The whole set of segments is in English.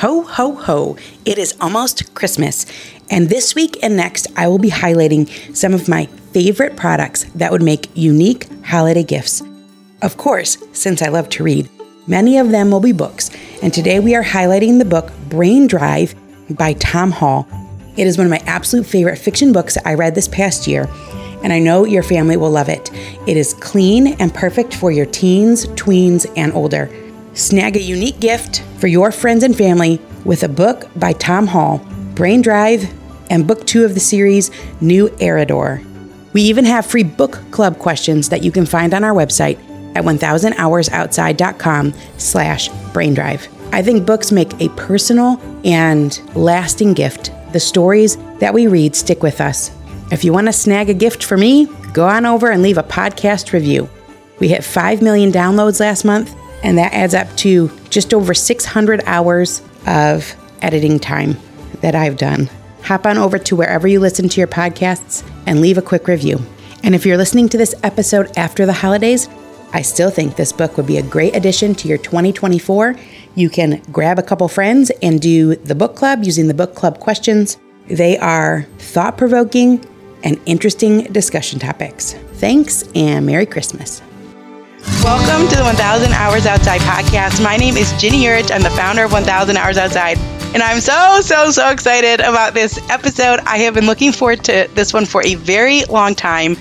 Ho, ho, ho. It is almost Christmas. And this week and next, I will be highlighting some of my favorite products that would make unique holiday gifts. Of course, since I love to read, many of them will be books. And today we are highlighting the book Brain Drive by Tom Hall. It is one of my absolute favorite fiction books that I read this past year, and I know your family will love it. It is clean and perfect for your teens, tweens, and older. Snag a unique gift for your friends and family with a book by Tom Hall, Brain Drive, and book two of the series, New Arridor. We even have free book club questions that you can find on our website at 1000hoursoutside.com slash braindrive. I think books make a personal and lasting gift. The stories that we read stick with us. If you want to snag a gift for me, go on over and leave a podcast review. We hit 5 million downloads last month, and that adds up to just over 600 hours of editing time that I've done. Hop on over to wherever you listen to your podcasts and leave a quick review. And if you're listening to this episode after the holidays, I still think this book would be a great addition to your 2024. You can grab a couple friends and do the book club using the book club questions. They are thought provoking and interesting discussion topics. Thanks and Merry Christmas. Welcome to the 1000 Hours Outside podcast. My name is Ginny Yurich. I'm the founder of 1000 Hours Outside. And I'm so, so, so excited about this episode. I have been looking forward to this one for a very long time.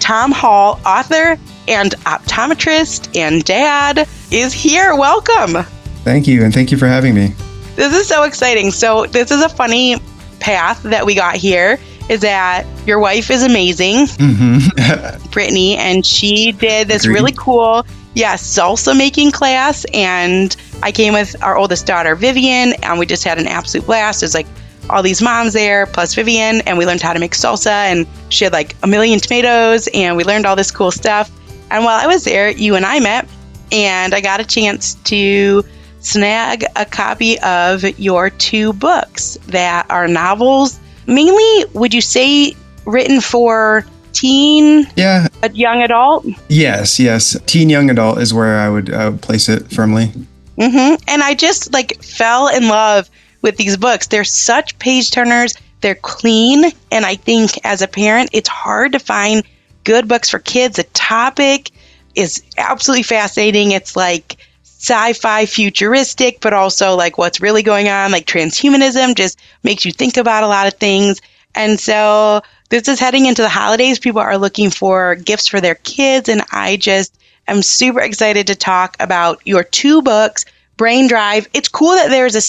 Tom Hall, author and optometrist and dad, is here. Welcome. Thank you. And thank you for having me. This is so exciting. So, this is a funny path that we got here is that your wife is amazing, mm-hmm. Brittany, and she did this Agreed. really cool, yeah, salsa making class. And I came with our oldest daughter, Vivian, and we just had an absolute blast. There's like all these moms there, plus Vivian, and we learned how to make salsa. And she had like a million tomatoes, and we learned all this cool stuff. And while I was there, you and I met, and I got a chance to snag a copy of your two books that are novels mainly, would you say written for teen? Yeah. A young adult? Yes, yes. Teen young adult is where I would, I would place it firmly. Mm-hmm. And I just like fell in love with these books. They're such page turners. They're clean. And I think as a parent, it's hard to find good books for kids. The topic is absolutely fascinating. It's like sci-fi futuristic, but also like what's really going on, like transhumanism just makes you think about a lot of things. And so this is heading into the holidays. People are looking for gifts for their kids. And I just am super excited to talk about your two books, Brain Drive. It's cool that there's a,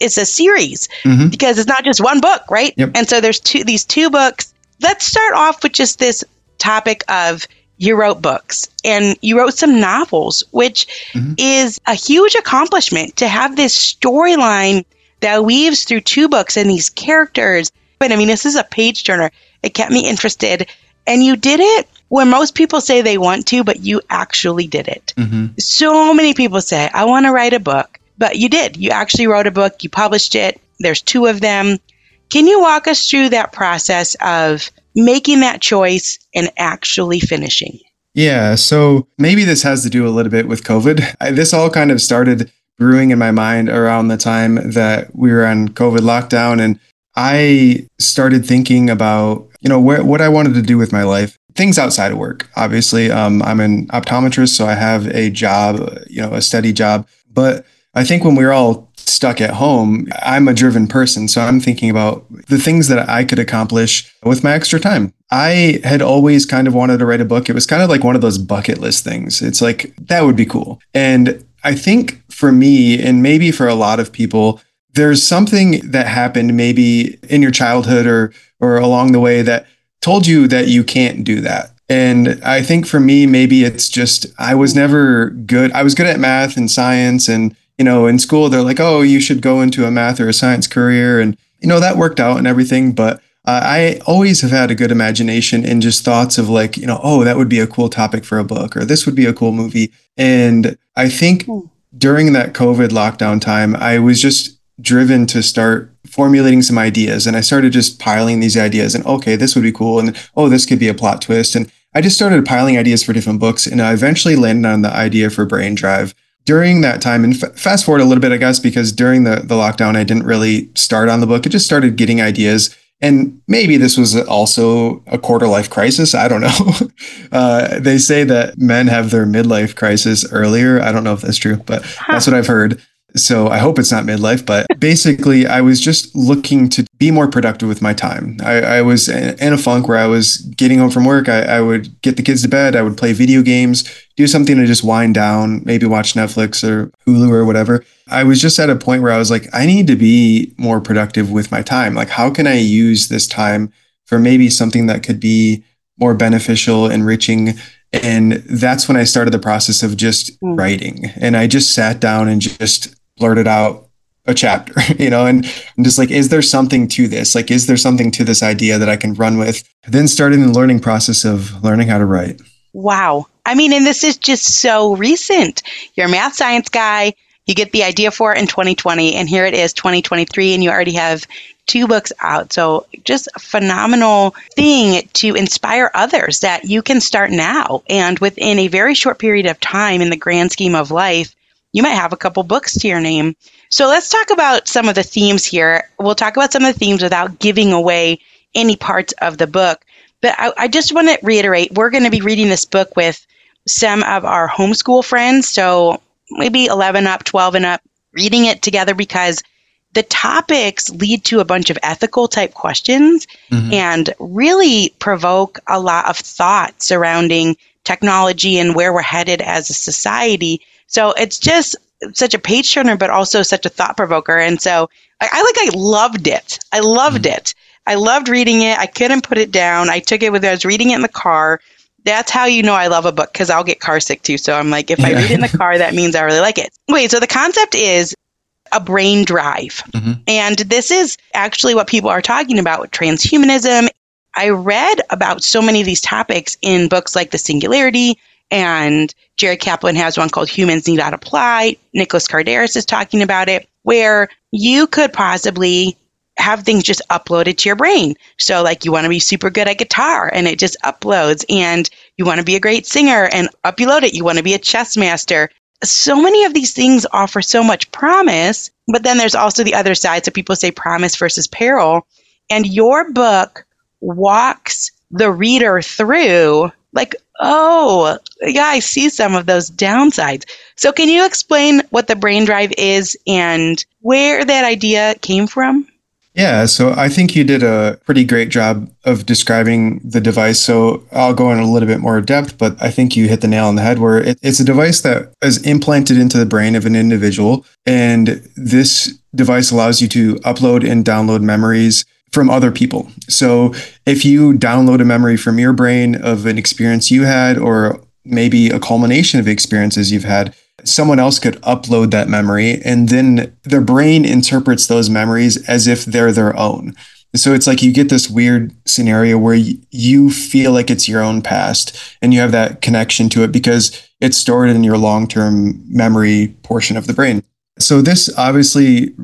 it's a series mm-hmm. because it's not just one book, right? Yep. And so there's two, these two books. Let's start off with just this topic of you wrote books and you wrote some novels, which mm-hmm. is a huge accomplishment to have this storyline that weaves through two books and these characters. But I mean, this is a page turner. It kept me interested. And you did it when most people say they want to, but you actually did it. Mm-hmm. So many people say, I want to write a book, but you did. You actually wrote a book, you published it. There's two of them. Can you walk us through that process of making that choice and actually finishing. Yeah. So maybe this has to do a little bit with COVID. I, this all kind of started brewing in my mind around the time that we were on COVID lockdown. And I started thinking about, you know, where, what I wanted to do with my life. Things outside of work. Obviously, um, I'm an optometrist, so I have a job, you know, a steady job. But I think when we we're all stuck at home, I'm a driven person. So I'm thinking about the things that I could accomplish with my extra time. I had always kind of wanted to write a book. It was kind of like one of those bucket list things. It's like, that would be cool. And I think for me, and maybe for a lot of people, there's something that happened maybe in your childhood or or along the way that told you that you can't do that. And I think for me, maybe it's just I was never good. I was good at math and science and you know, in school, they're like, oh, you should go into a math or a science career. And, you know, that worked out and everything. But uh, I always have had a good imagination and just thoughts of like, you know, oh, that would be a cool topic for a book or this would be a cool movie. And I think hmm. during that COVID lockdown time, I was just driven to start formulating some ideas and I started just piling these ideas and okay, this would be cool. And oh, this could be a plot twist. And I just started piling ideas for different books and I eventually landed on the idea for Brain Drive. During that time, and f- fast forward a little bit, I guess, because during the, the lockdown, I didn't really start on the book. I just started getting ideas. And maybe this was also a quarter life crisis. I don't know. uh, they say that men have their midlife crisis earlier. I don't know if that's true, but huh. that's what I've heard. So I hope it's not midlife, but basically, I was just looking to be more productive with my time. I, I was in a funk where I was getting home from work. I, I, would get the kids to bed. I would play video games, do something to just wind down, maybe watch Netflix or Hulu or whatever. I was just at a point where I was like, I need to be more productive with my time. Like, how can I use this time for maybe something that could be more beneficial, enriching, and that's when I started the process of just mm. writing. And I just sat down and just blurted out a chapter, you know, and I'm just like, is there something to this? Like, is there something to this idea that I can run with? Then starting the learning process of learning how to write. Wow. I mean, and this is just so recent. You're a math science guy. You get the idea for it in 2020, and here it is, 2023, and you already have two books out. So, just a phenomenal thing to inspire others that you can start now. And within a very short period of time, in the grand scheme of life, you might have a couple books to your name. So let's talk about some of the themes here. We'll talk about some of the themes without giving away any parts of the book. But I, I just want to reiterate we're going to be reading this book with some of our homeschool friends. So maybe 11 up, 12 and up, reading it together because the topics lead to a bunch of ethical type questions mm-hmm. and really provoke a lot of thought surrounding technology and where we're headed as a society so it's just such a page turner, but also such a thought provoker. And so I, I, like, I loved it. I loved mm-hmm. it. I loved reading it. I couldn't put it down. I took it with, I was reading it in the car. That's how you know I love a book because I'll get car sick too. So I'm like, if I read it in the car, that means I really like it. Wait, so the concept is a brain drive. Mm-hmm. And this is actually what people are talking about with transhumanism. I read about so many of these topics in books like The Singularity, and Jerry Kaplan has one called Humans Need Not Apply. Nicholas Kardaras is talking about it, where you could possibly have things just uploaded to your brain. So, like, you want to be super good at guitar and it just uploads, and you want to be a great singer and upload it. You want to be a chess master. So many of these things offer so much promise, but then there's also the other side. So, people say promise versus peril. And your book walks the reader through like, oh, yeah, I see some of those downsides. So, can you explain what the brain drive is and where that idea came from? Yeah, so I think you did a pretty great job of describing the device. So I'll go in a little bit more depth, but I think you hit the nail on the head where it, it's a device that is implanted into the brain of an individual. And this device allows you to upload and download memories from other people. So if you download a memory from your brain of an experience you had, or maybe a culmination of experiences you've had, someone else could upload that memory and then their brain interprets those memories as if they're their own. So it's like you get this weird scenario where you feel like it's your own past and you have that connection to it because it's stored in your long term memory portion of the brain. So this obviously,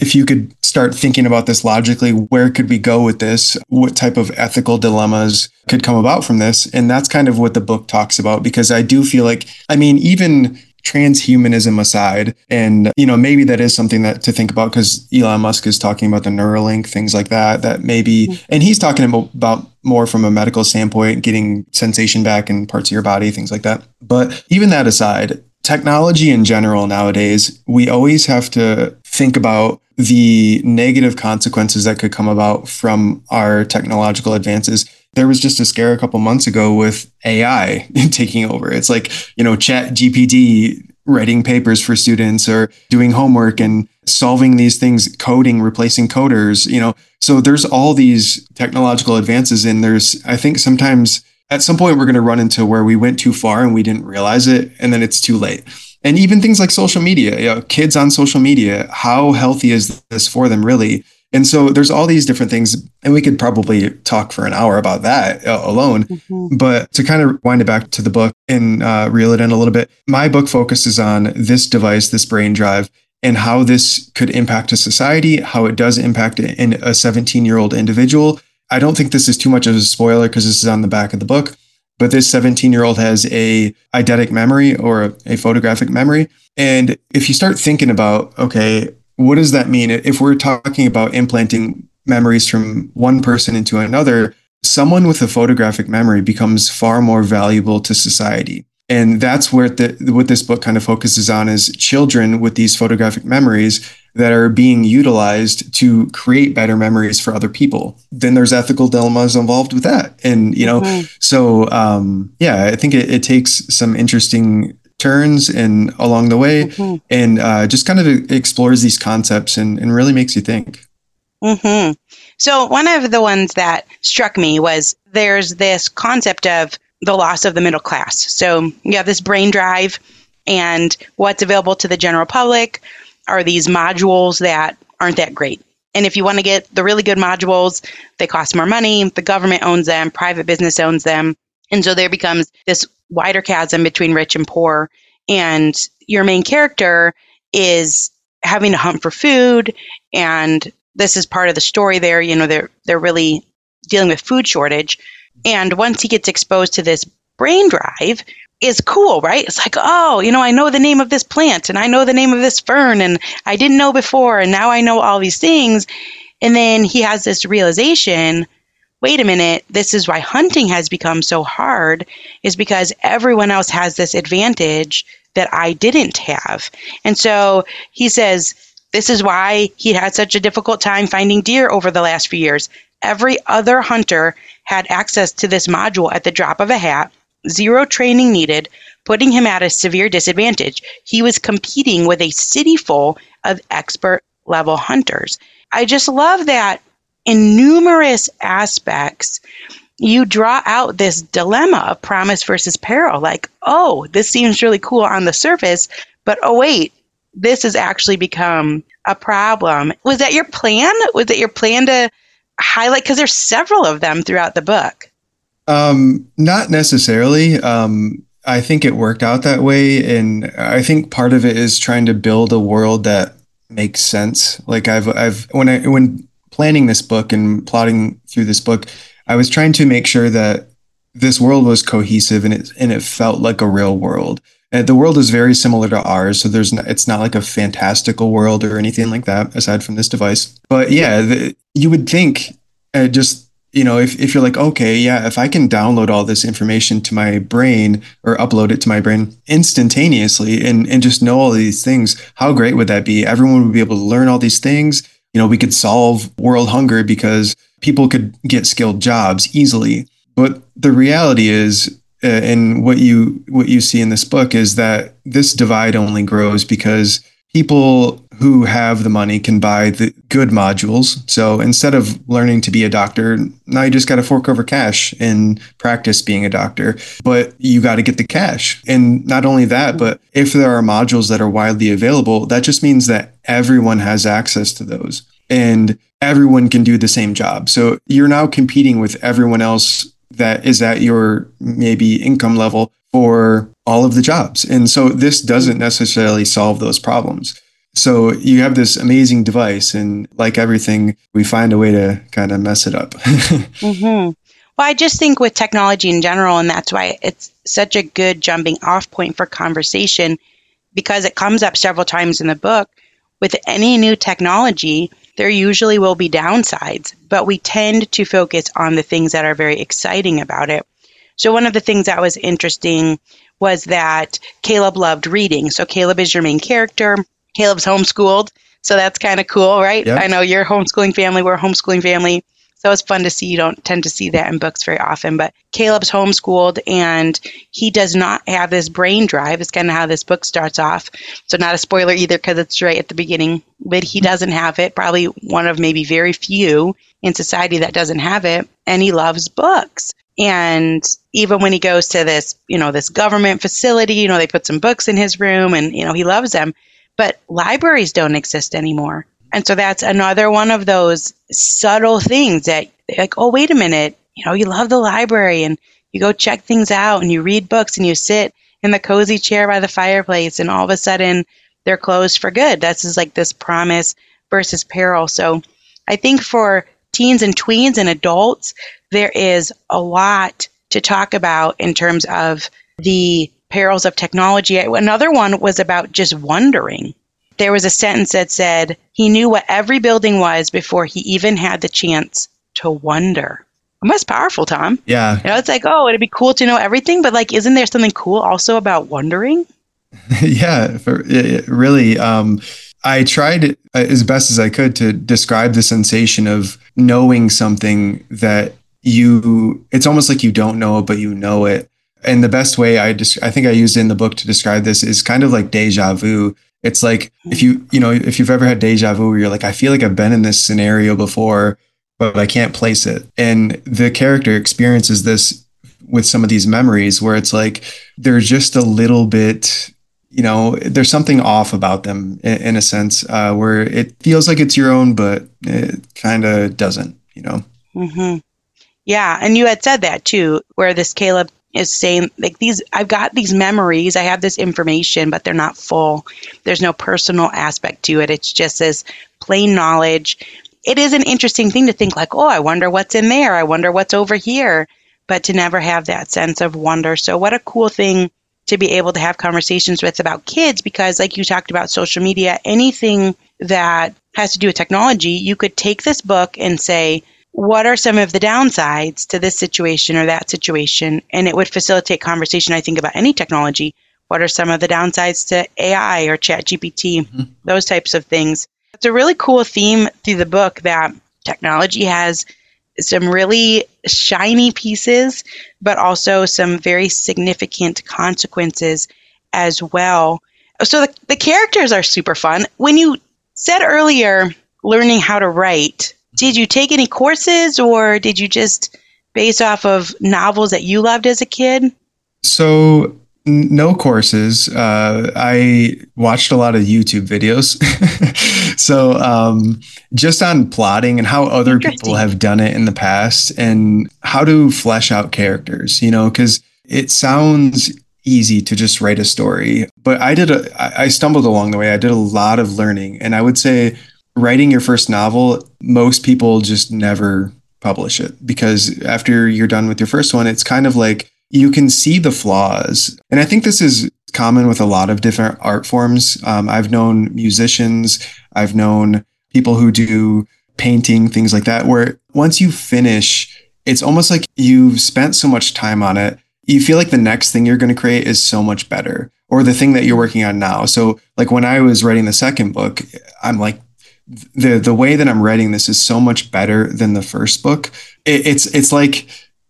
if you could start thinking about this logically, where could we go with this? What type of ethical dilemmas could come about from this? And that's kind of what the book talks about because I do feel like, I mean, even transhumanism aside, and you know, maybe that is something that to think about because Elon Musk is talking about the Neuralink, things like that, that maybe, mm-hmm. and he's talking about more from a medical standpoint, getting sensation back in parts of your body, things like that. But even that aside, technology in general nowadays, we always have to think about the negative consequences that could come about from our technological advances. There was just a scare a couple months ago with AI taking over. It's like, you know, Chat GPT writing papers for students or doing homework and solving these things, coding, replacing coders, you know. So there's all these technological advances and there's I think sometimes at some point we're going to run into where we went too far and we didn't realize it and then it's too late and even things like social media, you know, kids on social media, how healthy is this for them really? And so there's all these different things, and we could probably talk for an hour about that uh, alone. Mm-hmm. But to kind of wind it back to the book and uh, reel it in a little bit, my book focuses on this device, this brain drive, and how this could impact a society, how it does impact a 17 year old individual. I don't think this is too much of a spoiler because this is on the back of the book. But this 17 year old has a eidetic memory or a photographic memory. And if you start thinking about, okay, what does that mean? If we're talking about implanting memories from one person into another, someone with a photographic memory becomes far more valuable to society. And that's where the, what this book kind of focuses on is children with these photographic memories that are being utilized to create better memories for other people. Then there's ethical dilemmas involved with that. And, you know, mm-hmm. so um, yeah, I think it, it takes some interesting turns and along the way mm-hmm. and uh, just kind of explores these concepts and, and really makes you think. Mm-hmm. So one of the ones that struck me was there's this concept of the loss of the middle class. So you have this brain drive and what's available to the general public are these modules that aren't that great. And if you want to get the really good modules, they cost more money. The government owns them, private business owns them. And so there becomes this wider chasm between rich and poor. And your main character is having to hunt for food. And this is part of the story there. You know, they're, they're really dealing with food shortage. And once he gets exposed to this brain drive, is cool, right? It's like, oh, you know, I know the name of this plant and I know the name of this fern and I didn't know before and now I know all these things. And then he has this realization wait a minute, this is why hunting has become so hard, is because everyone else has this advantage that I didn't have. And so he says, this is why he had such a difficult time finding deer over the last few years. Every other hunter had access to this module at the drop of a hat, zero training needed, putting him at a severe disadvantage. He was competing with a city full of expert level hunters. I just love that in numerous aspects, you draw out this dilemma of promise versus peril. Like, oh, this seems really cool on the surface, but oh, wait, this has actually become a problem. Was that your plan? Was it your plan to highlight? Because there's several of them throughout the book. Um, not necessarily. Um, I think it worked out that way, and I think part of it is trying to build a world that makes sense. Like I've, I've when I when planning this book and plotting through this book, I was trying to make sure that this world was cohesive and it and it felt like a real world. And the world is very similar to ours, so there's it's not like a fantastical world or anything like that aside from this device. But yeah, the, you would think uh, just you know if if you're like okay, yeah, if I can download all this information to my brain or upload it to my brain instantaneously and and just know all these things, how great would that be? Everyone would be able to learn all these things you know, we could solve world hunger because people could get skilled jobs easily. But the reality is, uh, and what you what you see in this book is that this divide only grows because people who have the money can buy the good modules. So instead of learning to be a doctor, now you just got to fork over cash and practice being a doctor. But you got to get the cash. And not only that, mm-hmm. but if there are modules that are widely available, that just means that everyone has access to those and everyone can do the same job. So you're now competing with everyone else that is at your maybe income level for all of the jobs. And so this doesn't mm-hmm. necessarily solve those problems. So you have this amazing device, and like everything, we find a way to kind of mess it up. mm-hmm. Well, I just think with technology in general, and that's why it's such a good jumping off point for conversation because it comes up several times in the book. With any new technology, there usually will be downsides, but we tend to focus on the things that are very exciting about it. So, one of the things that was interesting was that Caleb loved reading. So, Caleb is your main character. Caleb's homeschooled. So, that's kind of cool, right? Yep. I know you're homeschooling family. We're a homeschooling family. So it's fun to see. You don't tend to see that in books very often. But Caleb's homeschooled and he does not have this brain drive. It's kind of how this book starts off. So not a spoiler either because it's right at the beginning. But he mm-hmm. doesn't have it. Probably one of maybe very few in society that doesn't have it. And he loves books. And even when he goes to this, you know, this government facility, you know, they put some books in his room and, you know, he loves them. But libraries don't exist anymore. And so that's another one of those subtle things that, like, oh, wait a minute, you know, you love the library and you go check things out and you read books and you sit in the cozy chair by the fireplace and all of a sudden they're closed for good. That's just like this promise versus peril. So I think for teens and tweens and adults, there is a lot to talk about in terms of the perils of technology. Another one was about just wondering. There was a sentence that said he knew what every building was before he even had the chance to wonder. And that's powerful, Tom. Yeah. You know, it's like, oh, it'd be cool to know everything, but like, isn't there something cool also about wondering? yeah, for, really. Um, I tried uh, as best as I could to describe the sensation of knowing something that you it's almost like you don't know it but you know it and the best way i just i think i used in the book to describe this is kind of like deja vu. It's like if you you know if you've ever had deja vu where you're like i feel like i've been in this scenario before but i can't place it. And the character experiences this with some of these memories where it's like they're just a little bit you know there's something off about them in, in a sense uh, where it feels like it's your own but it kind of doesn't you know? Mm-hmm. Yeah, and you had said that too, where this Caleb is saying like these I've got these memories, I have this information, but they're not full. There's no personal aspect to it. It's just this plain knowledge. It is an interesting thing to think like, "Oh, I wonder what's in there. I wonder what's over here." But to never have that sense of wonder. So what a cool thing to be able to have conversations with about kids because like you talked about social media, anything that has to do with technology, you could take this book and say, what are some of the downsides to this situation or that situation? And it would facilitate conversation, I think, about any technology. What are some of the downsides to AI or chat GPT? Mm-hmm. Those types of things. It's a really cool theme through the book that technology has some really shiny pieces, but also some very significant consequences as well. So the, the characters are super fun. When you said earlier, learning how to write, did you take any courses or did you just base off of novels that you loved as a kid? So no courses. Uh, I watched a lot of YouTube videos. so um, just on plotting and how other people have done it in the past and how to flesh out characters, you know, because it sounds easy to just write a story. But I did a, I stumbled along the way. I did a lot of learning. And I would say writing your first novel, most people just never publish it because after you're done with your first one, it's kind of like you can see the flaws. And I think this is common with a lot of different art forms. Um, I've known musicians, I've known people who do painting, things like that, where once you finish, it's almost like you've spent so much time on it. You feel like the next thing you're going to create is so much better, or the thing that you're working on now. So, like when I was writing the second book, I'm like, the the way that I'm writing this is so much better than the first book. It, it's it's like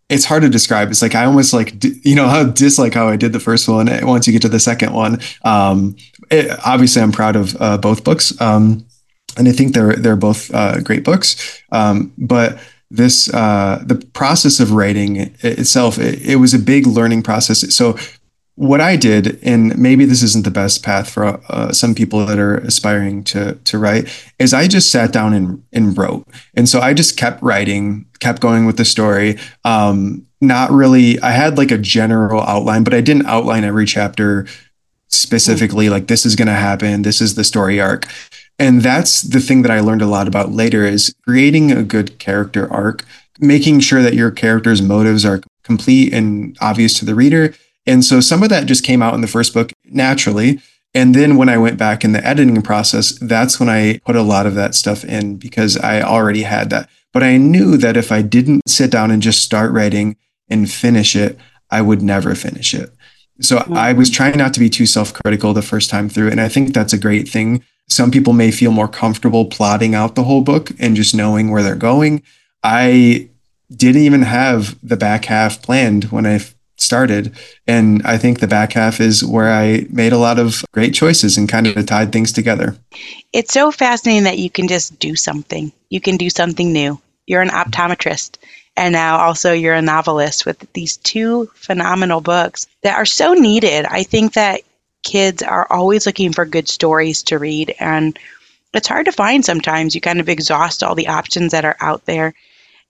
it's hard to describe. It's like I almost like you know how dislike how I did the first one. Eh, once you get to the second one, um, it, obviously I'm proud of uh, both books, um, and I think they're they're both uh, great books. Um, but this uh, the process of writing itself, it, it was a big learning process. So what I did, and maybe this isn't the best path for uh, some people that are aspiring to to write, is I just sat down and and wrote, and so I just kept writing, kept going with the story. Um, not really, I had like a general outline, but I didn't outline every chapter specifically. Like this is going to happen. This is the story arc, and that's the thing that I learned a lot about later is creating a good character arc, making sure that your character's motives are complete and obvious to the reader and so some of that just came out in the first book naturally. And then when I went back in the editing process, that's when I put a lot of that stuff in because I already had that. But I knew that if I didn't sit down and just start writing and finish it, I would never finish it. So mm-hmm. I was trying not to be too self critical the first time through. And I think that's a great thing. Some people may feel more comfortable plotting out the whole book and just knowing where they're going. I didn't even have the back half planned when I started. And I think the back half is where I made a lot of great choices and kind of tied things together. It's so fascinating that you can just do something. You can do something new. You're an optometrist and now also you're a novelist with these two phenomenal books that are so needed. I think that kids are always looking for good stories to read, and it's hard to find sometimes. You kind of exhaust all the options that are out there.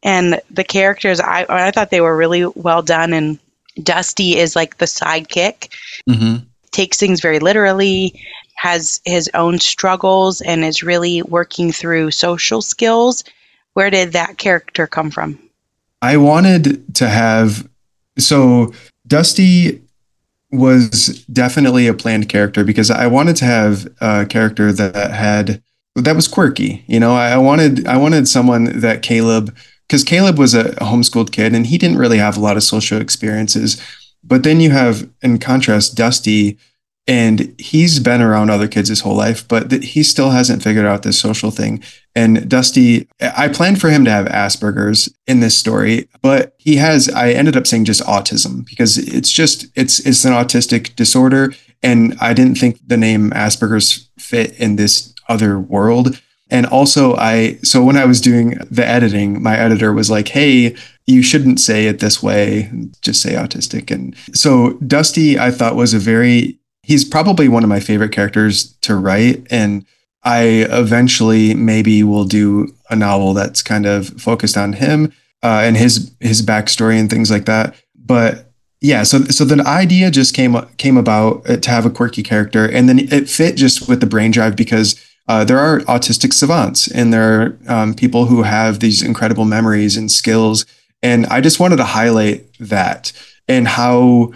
And the characters, I, I thought they were really well done. And Dusty is like the sidekick, mm-hmm. takes things very literally, has his own struggles, and is really working through social skills. Where did that character come from? I wanted to have so Dusty was definitely a planned character because I wanted to have a character that had that was quirky. You know, I wanted I wanted someone that Caleb because Caleb was a homeschooled kid and he didn't really have a lot of social experiences. But then you have, in contrast, Dusty, and he's been around other kids his whole life, but th- he still hasn't figured out this social thing. And Dusty, I planned for him to have Asperger's in this story, but he has. I ended up saying just autism because it's just it's it's an autistic disorder, and I didn't think the name Asperger's fit in this other world. And also, I, so when I was doing the editing, my editor was like, hey, you shouldn't say it this way, just say autistic. And so Dusty, I thought was a very, he's probably one of my favorite characters to write. And I eventually maybe will do a novel that's kind of focused on him uh, and his his backstory and things like that. But yeah, so so the idea just came came about to have a quirky character, and then it fit just with the brain drive because uh, there are autistic savants and there are um, people who have these incredible memories and skills. And I just wanted to highlight that and how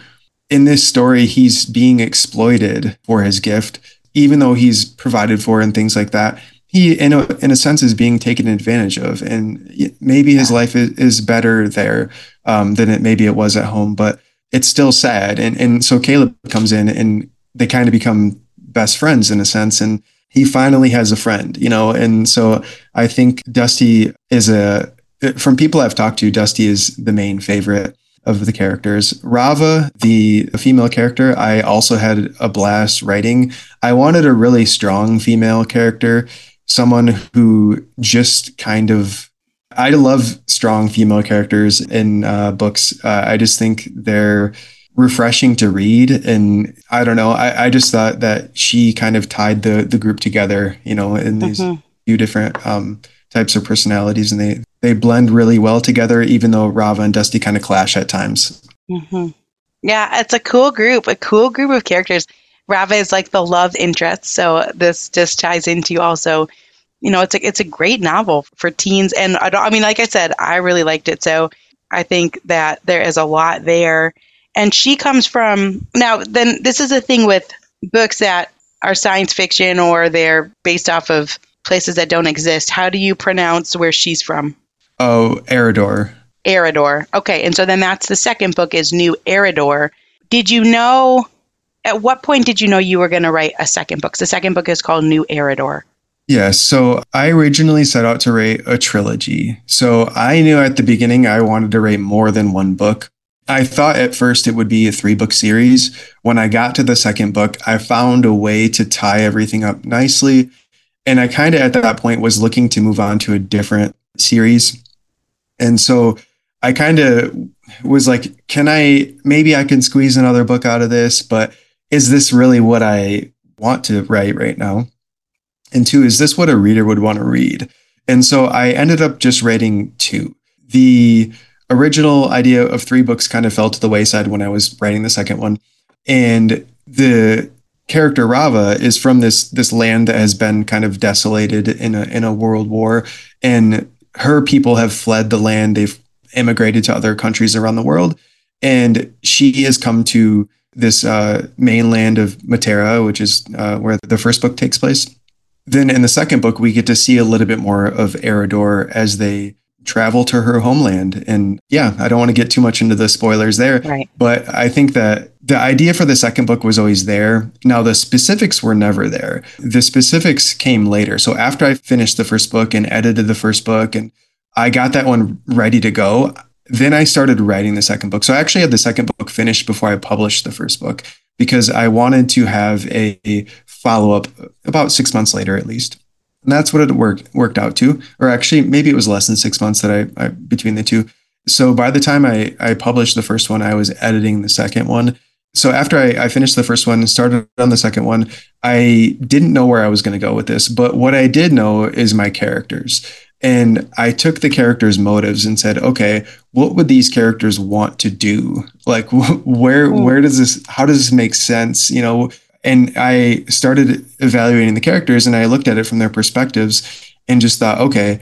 in this story he's being exploited for his gift, even though he's provided for and things like that. He, in a, in a sense, is being taken advantage of, and maybe his life is, is better there um, than it maybe it was at home. But it's still sad, and and so Caleb comes in, and they kind of become best friends in a sense, and he finally has a friend, you know? And so I think Dusty is a, from people I've talked to, Dusty is the main favorite of the characters. Rava, the female character, I also had a blast writing. I wanted a really strong female character, someone who just kind of I love strong female characters in uh, books. Uh, I just think they're refreshing to read. And I don't know, I, I just thought that she kind of tied the the group together, you know, in these mm-hmm. few different um, types of personalities, and they they blend really well together, even though Rava and Dusty kind of clash at times. Mm-hmm. Yeah, it's a cool group, a cool group of characters. Rava is like the love interest, so this just ties into also. You know, it's a it's a great novel for teens, and I, I mean, like I said, I really liked it. So I think that there is a lot there and she comes from now then this is a thing with books that are science fiction or they're based off of places that don't exist how do you pronounce where she's from oh Arridor. Arridor. okay and so then that's the second book is new Arridor. did you know at what point did you know you were going to write a second book the second book is called new Arridor yeah, so I originally set out to write a trilogy. So I knew at the beginning I wanted to write more than one book. I thought at first it would be a three book series. When I got to the second book, I found a way to tie everything up nicely. And I kind of at that point was looking to move on to a different series. And so I kind of was like, can I, maybe I can squeeze another book out of this, but is this really what I want to write right now? And two, is this what a reader would want to read? And so I ended up just writing two. The original idea of three books kind of fell to the wayside when I was writing the second one. And the character Rava is from this this land that has been kind of desolated in a in a world war. And her people have fled the land. They've immigrated to other countries around the world. And she has come to this uh, mainland of Matera which is uh, where the first book takes place. Then in the second book we get to see a little bit more of Arridor as they travel to her homeland. And yeah, I don't want to get too much into the spoilers there. Right. But I think that the idea for the second book was always there. Now, the specifics were never there. The specifics came later. So after I finished the first book and edited the first book and I got that one ready to go, then I started writing the second book. So I actually had the second book finished before I published the first book because I wanted to have a follow up about six months later, at least. And that's what it worked worked out to. Or actually, maybe it was less than six months that I, I between the two. So by the time I, I published the first one, I was editing the second one. So after I, I finished the first one and started on the second one, I didn't know where I was going to go with this. But what I did know is my characters. And I took the characters' motives and said, okay, what would these characters want to do? Like, where hmm. where does this? How does this make sense? You know. And I started evaluating the characters, and I looked at it from their perspectives, and just thought, okay,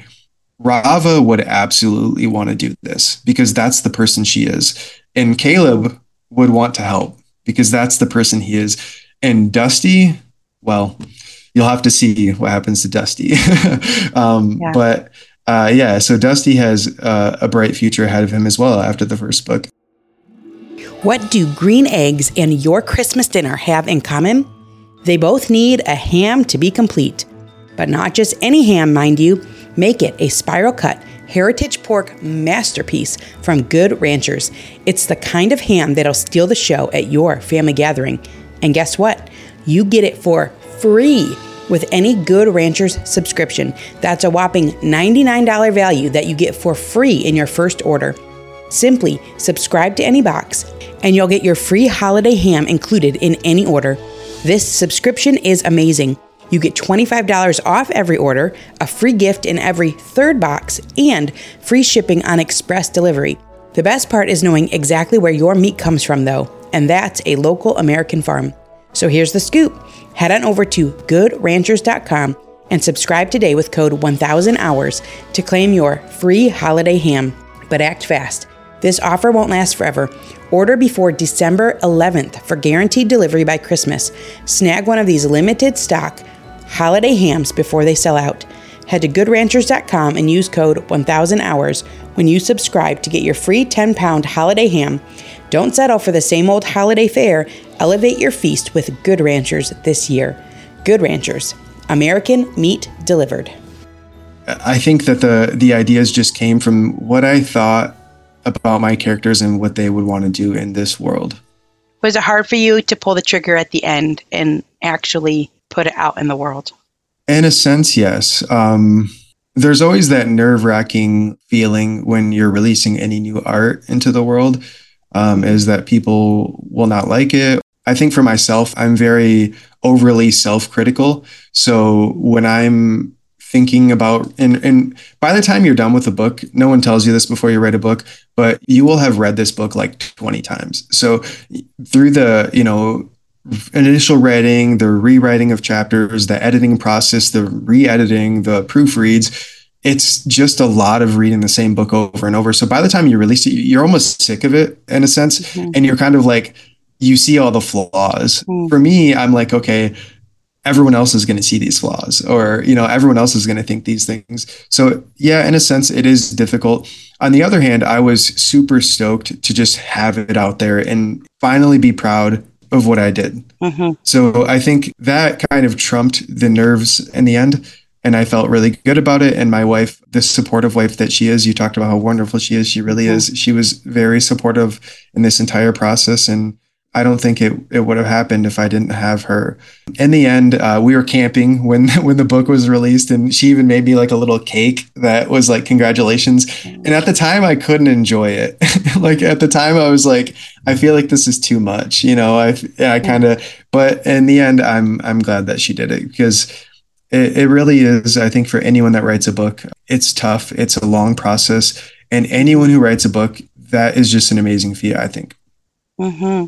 Rava would absolutely want to do this because that's the person she is. And Caleb would want to help because that's the person he is. And Dusty, well, you'll have to see what happens to Dusty. um, yeah. But uh, yeah, so Dusty has uh, a bright future ahead of him as well after the first book. What do green eggs and your Christmas dinner have in common? They both need a ham to be complete. But not just any ham, mind you. Make it a spiral cut heritage pork masterpiece from Good Ranchers. It's the kind of ham that'll steal the show at your family gathering. And guess what? You get it for free with any Good Ranchers subscription. That's a whopping $99 value that you get for free in your first order. Simply subscribe to any box, and you'll get your free holiday ham included in any order. This subscription is amazing. You get $25 off every order, a free gift in every third box, and free shipping on express delivery. The best part is knowing exactly where your meat comes from, though, and that's a local American farm. So here's the scoop head on over to goodranchers.com and subscribe today with code 1000hours to claim your free holiday ham. But act fast. This offer won't last forever. Order before December 11th for guaranteed delivery by Christmas. Snag one of these limited stock holiday hams before they sell out. Head to goodranchers.com and use code 1000hours when you subscribe to get your free 10 pound holiday ham. Don't settle for the same old holiday fare. Elevate your feast with Good Ranchers this year. Good Ranchers, American meat delivered. I think that the the ideas just came from what I thought about my characters and what they would want to do in this world. Was it hard for you to pull the trigger at the end and actually put it out in the world? In a sense, yes. Um, there's always that nerve wracking feeling when you're releasing any new art into the world, um, is that people will not like it. I think for myself, I'm very overly self critical. So when I'm thinking about and and by the time you're done with the book no one tells you this before you write a book but you will have read this book like 20 times so through the you know initial writing, the rewriting of chapters, the editing process, the re-editing, the proofreads. It's just a lot of reading the same book over and over. So by the time you release it, you're almost sick of it in a sense, mm-hmm. and you're kind of like you see all the flaws. Mm. For me, I'm like, okay, everyone else is going to see these flaws, or you know, everyone else is going to think these things. So yeah, in a sense, it is difficult. On the other hand, I was super stoked to just have it out there and finally be proud of what I did. Mm-hmm. So I think that kind of trumped the nerves in the end. And I felt really good about it. And my wife, the supportive wife that she is, you talked about how wonderful she is. She really mm-hmm. is. She was very supportive in this entire process. And I don't think it, it would have happened if I didn't have her. In the end, uh, we were camping when when the book was released, and she even made me like a little cake that was like congratulations. And at the time, I couldn't enjoy it. like at the time, I was like, I feel like this is too much, you know. I I kind of, but in the end, I'm I'm glad that she did it because it, it really is. I think for anyone that writes a book, it's tough. It's a long process, and anyone who writes a book, that is just an amazing feat. I think. Mm-hmm.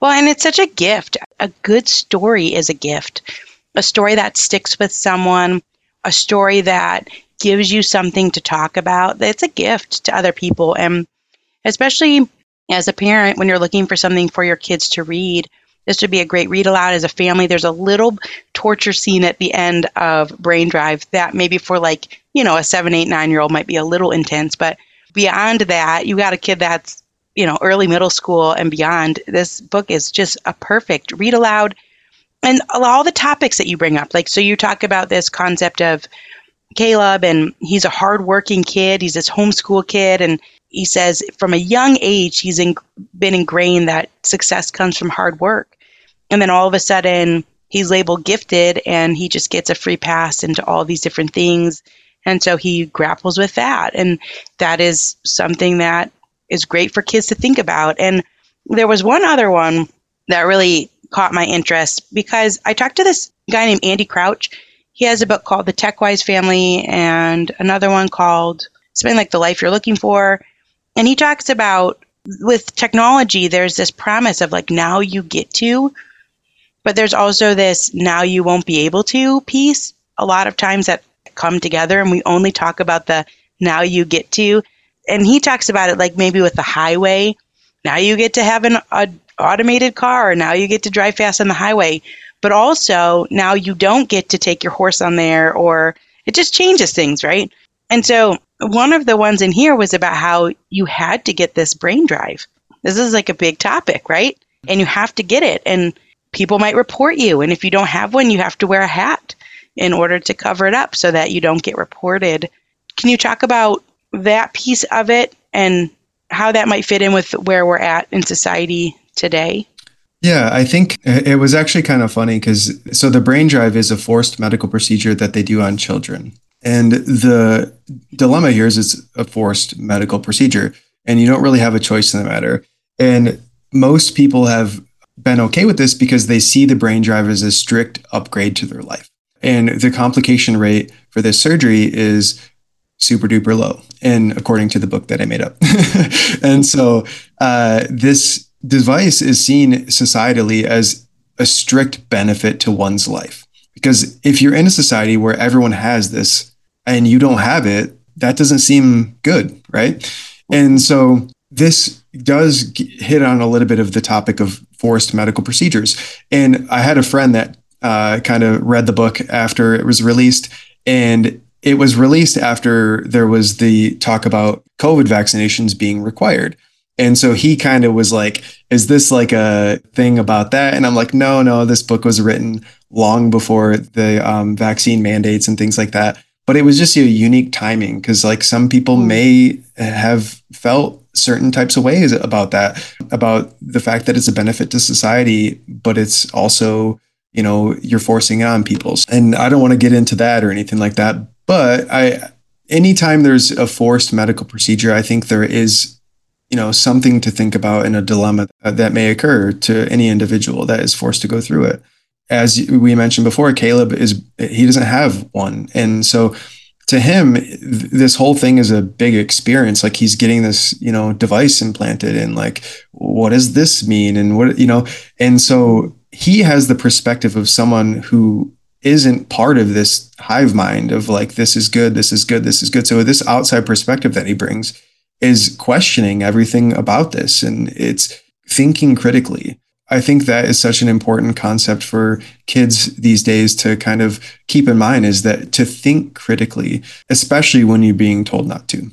Well, and it's such a gift. A good story is a gift. A story that sticks with someone, a story that gives you something to talk about. It's a gift to other people. And especially as a parent, when you're looking for something for your kids to read, this would be a great read aloud as a family. There's a little torture scene at the end of Brain Drive that maybe for like, you know, a seven, eight, nine year old might be a little intense. But beyond that, you got a kid that's you know, early middle school and beyond, this book is just a perfect read aloud. And all the topics that you bring up, like, so you talk about this concept of Caleb, and he's a hardworking kid. He's this homeschool kid, and he says from a young age he's in, been ingrained that success comes from hard work. And then all of a sudden he's labeled gifted, and he just gets a free pass into all these different things. And so he grapples with that, and that is something that is great for kids to think about. And there was one other one that really caught my interest because I talked to this guy named Andy Crouch. He has a book called The TechWise Family and another one called something like The Life You're Looking For. And he talks about with technology, there's this promise of like now you get to, but there's also this now you won't be able to piece a lot of times that come together and we only talk about the now you get to. And he talks about it like maybe with the highway. Now you get to have an automated car, now you get to drive fast on the highway. But also now you don't get to take your horse on there, or it just changes things, right? And so one of the ones in here was about how you had to get this brain drive. This is like a big topic, right? And you have to get it. And people might report you. And if you don't have one, you have to wear a hat in order to cover it up so that you don't get reported. Can you talk about that piece of it and how that might fit in with where we're at in society today? Yeah, I think it was actually kind of funny because so the brain drive is a forced medical procedure that they do on children. And the dilemma here is it's a forced medical procedure and you don't really have a choice in the matter. And most people have been okay with this because they see the brain drive as a strict upgrade to their life. And the complication rate for this surgery is super duper low. And according to the book that I made up. and so uh, this device is seen societally as a strict benefit to one's life. Because if you're in a society where everyone has this and you don't have it, that doesn't seem good, right? And so this does hit on a little bit of the topic of forced medical procedures. And I had a friend that uh, kind of read the book after it was released, and it was released after there was the talk about COVID vaccinations being required. And so he kind of was like, Is this like a thing about that? And I'm like, No, no, this book was written long before the um, vaccine mandates and things like that. But it was just a unique timing because, like, some people hmm. may have felt certain types of ways about that, about the fact that it's a benefit to society, but it's also, you know, you're forcing on people. And I don't want to get into that or anything like that. But I, anytime there's a forced medical procedure, I think there is, you know, something to think about in a dilemma that may occur to any individual that is forced to go through it. As we mentioned before, Caleb is, he doesn't have one. And so, to him this whole thing is a big experience like he's getting this you know device implanted and like what does this mean and what you know and so he has the perspective of someone who isn't part of this hive mind of like this is good this is good this is good so this outside perspective that he brings is questioning everything about this and it's thinking critically i think that is such an important concept for kids these days to kind of keep in mind is that to think critically especially when you're being told not to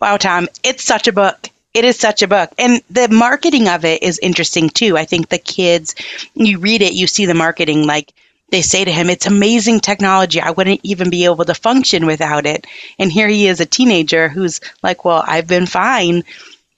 wow tom it's such a book it is such a book. And the marketing of it is interesting too. I think the kids, you read it, you see the marketing like they say to him, It's amazing technology. I wouldn't even be able to function without it. And here he is, a teenager who's like, Well, I've been fine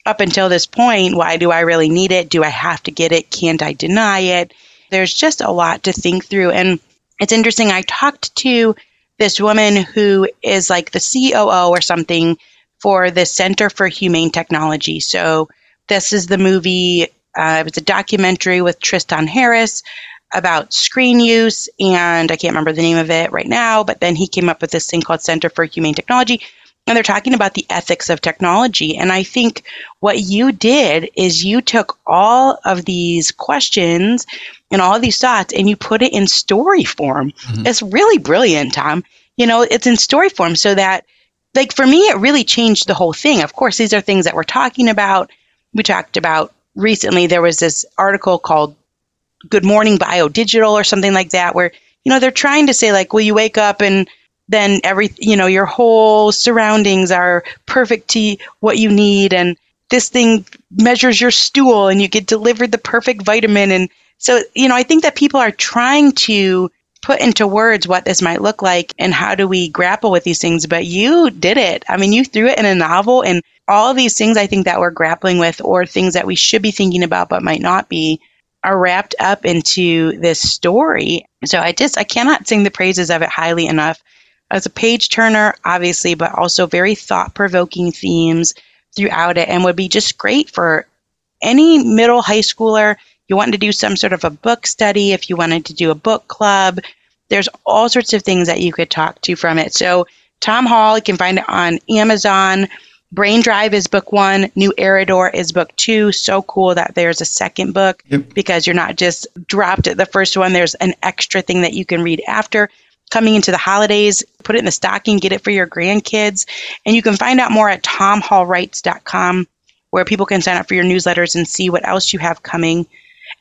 up until this point. Why do I really need it? Do I have to get it? Can't I deny it? There's just a lot to think through. And it's interesting. I talked to this woman who is like the COO or something for the Center for Humane Technology. So this is the movie. Uh, it was a documentary with Tristan Harris about screen use, and I can't remember the name of it right now, but then he came up with this thing called Center for Humane Technology. And they're talking about the ethics of technology. And I think what you did is you took all of these questions and all of these thoughts and you put it in story form. Mm-hmm. It's really brilliant, Tom. You know, it's in story form so that, like, for me, it really changed the whole thing. Of course, these are things that we're talking about. We talked about recently, there was this article called Good Morning Bio Digital or something like that, where you know they're trying to say like, well, you wake up and then every you know your whole surroundings are perfect to what you need, and this thing measures your stool, and you get delivered the perfect vitamin, and so you know I think that people are trying to put into words what this might look like and how do we grapple with these things but you did it. I mean you threw it in a novel and all these things i think that we're grappling with or things that we should be thinking about but might not be are wrapped up into this story. So I just I cannot sing the praises of it highly enough. As a page turner, obviously, but also very thought provoking themes. throughout it and would be just great for any middle high schooler. You want to do some sort of a book study, if you wanted to do a book club, there's all sorts of things that you could talk to from it. So, Tom Hall, you can find it on Amazon. Brain Drive is book one. New Arridor is book two. So cool that there's a second book yep. because you're not just dropped at the first one. There's an extra thing that you can read after. Coming into the holidays, put it in the stocking, get it for your grandkids. And you can find out more at tomhallwrites.com where people can sign up for your newsletters and see what else you have coming.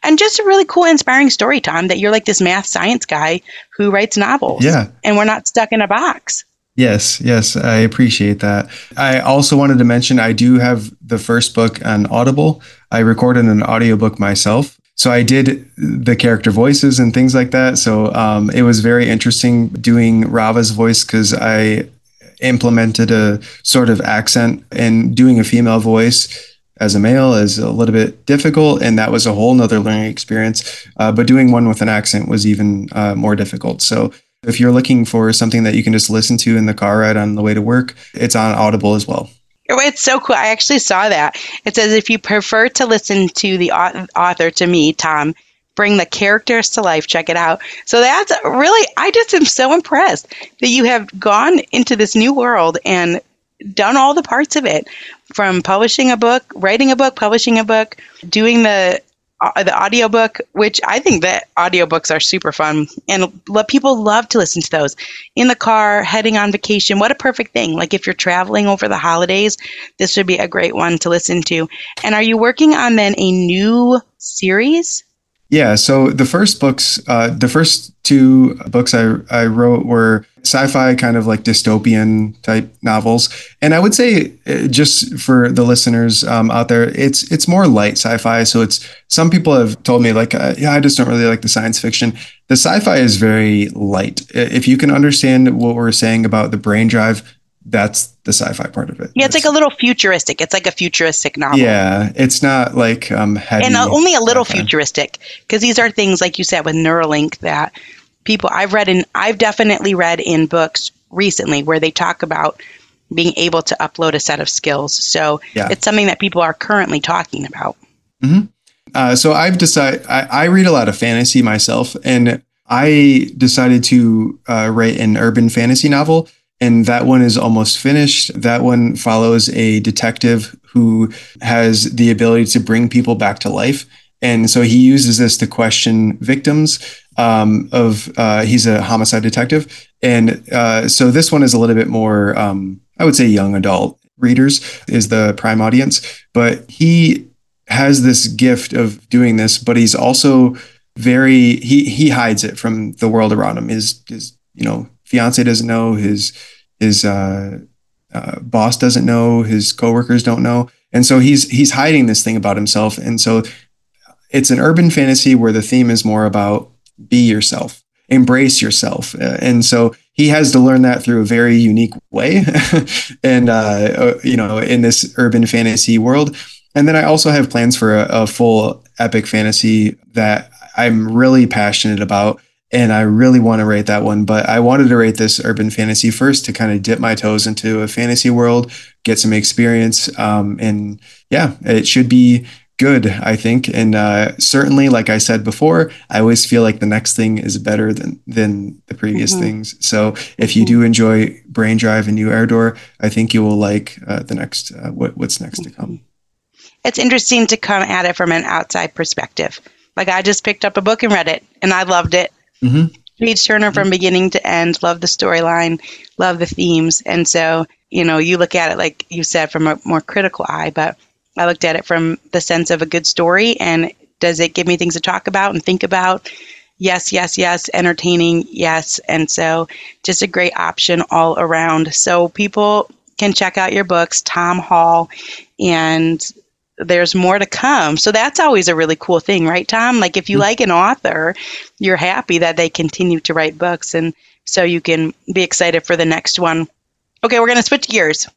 And just a really cool, inspiring story, Tom, that you're like this math science guy who writes novels. Yeah. And we're not stuck in a box. Yes, yes, I appreciate that. I also wanted to mention I do have the first book on Audible. I recorded an audiobook myself. So I did the character voices and things like that. So um, it was very interesting doing Rava's voice because I implemented a sort of accent and doing a female voice as a male is a little bit difficult and that was a whole nother learning experience uh, but doing one with an accent was even uh, more difficult so if you're looking for something that you can just listen to in the car ride on the way to work it's on audible as well. Oh, it's so cool. I actually saw that. It says if you prefer to listen to the author to me tom bring the characters to life check it out. So that's really i just am so impressed that you have gone into this new world and done all the parts of it from publishing a book, writing a book, publishing a book, doing the uh, the audiobook, which I think that audiobooks are super fun and people love to listen to those in the car, heading on vacation. What a perfect thing. Like if you're traveling over the holidays, this would be a great one to listen to. And are you working on then a new series? Yeah. So the first books, uh, the first two books I, I wrote were sci-fi kind of like dystopian type novels. And i would say uh, just for the listeners um, out there it's it's more light sci-fi. So it's some people have told me like uh, yeah i just don't really like the science fiction. The sci-fi is very light. If you can understand what we're saying about the brain drive that's the sci-fi part of it. Yeah, it's like a little futuristic. It's like a futuristic novel. Yeah, it's not like um heavy and uh, only a little sci-fi. futuristic because these are things like you said with Neuralink that people I've read in I've definitely read in books recently where they talk about being able to upload a set of skills. So yeah. it's something that people are currently talking about. Mm-hmm. Uh, so I've decided I, I read a lot of fantasy myself, and I decided to uh, write an urban fantasy novel and that one is almost finished. That one follows a detective who has the ability to bring people back to life. And so he uses this to question victims um, of, uh, he's a homicide detective. And uh, so this one is a little bit more, um, I would say, young adult readers is the prime audience. But he has this gift of doing this, but he's also very, he, he hides it from the world around him. His, his, you know, fiance doesn't know, his his uh, uh, boss doesn't know, his coworkers don't know, and so he's he's hiding this thing about himself. And so it's an urban fantasy where the theme is more about be yourself, embrace yourself, uh, and so he has to learn that through a very unique way, and uh, uh, you know, in this urban fantasy world. And then I also have plans for a, a full epic fantasy that I'm really passionate about and I really want to rate that one. But I wanted to rate this urban fantasy first to kind of dip my toes into a fantasy world, get some experience, um, and yeah, it should be good, I think. And uh, certainly, like I said before, I always feel like the next thing is better than than the previous mm-hmm. things. So if you do enjoy Brain Drive and New Arridor, I think you will like uh, the next uh, what, what's next mm-hmm. to come. It's interesting to come at it from an outside perspective. Like I just picked up a book and read it, and I loved it Mm-hmm. Page Turner from beginning to end. Love the storyline, love the themes. And so, you know, you look at it, like you said, from a more critical eye, but I looked at it from the sense of a good story. And does it give me things to talk about and think about? Yes, yes, yes. Entertaining, yes. And so, just a great option all around. So, people can check out your books, Tom Hall, and there's more to come. So that's always a really cool thing, right, Tom? Like if you mm-hmm. like an author, you're happy that they continue to write books and so you can be excited for the next one. Okay, we're going to switch gears.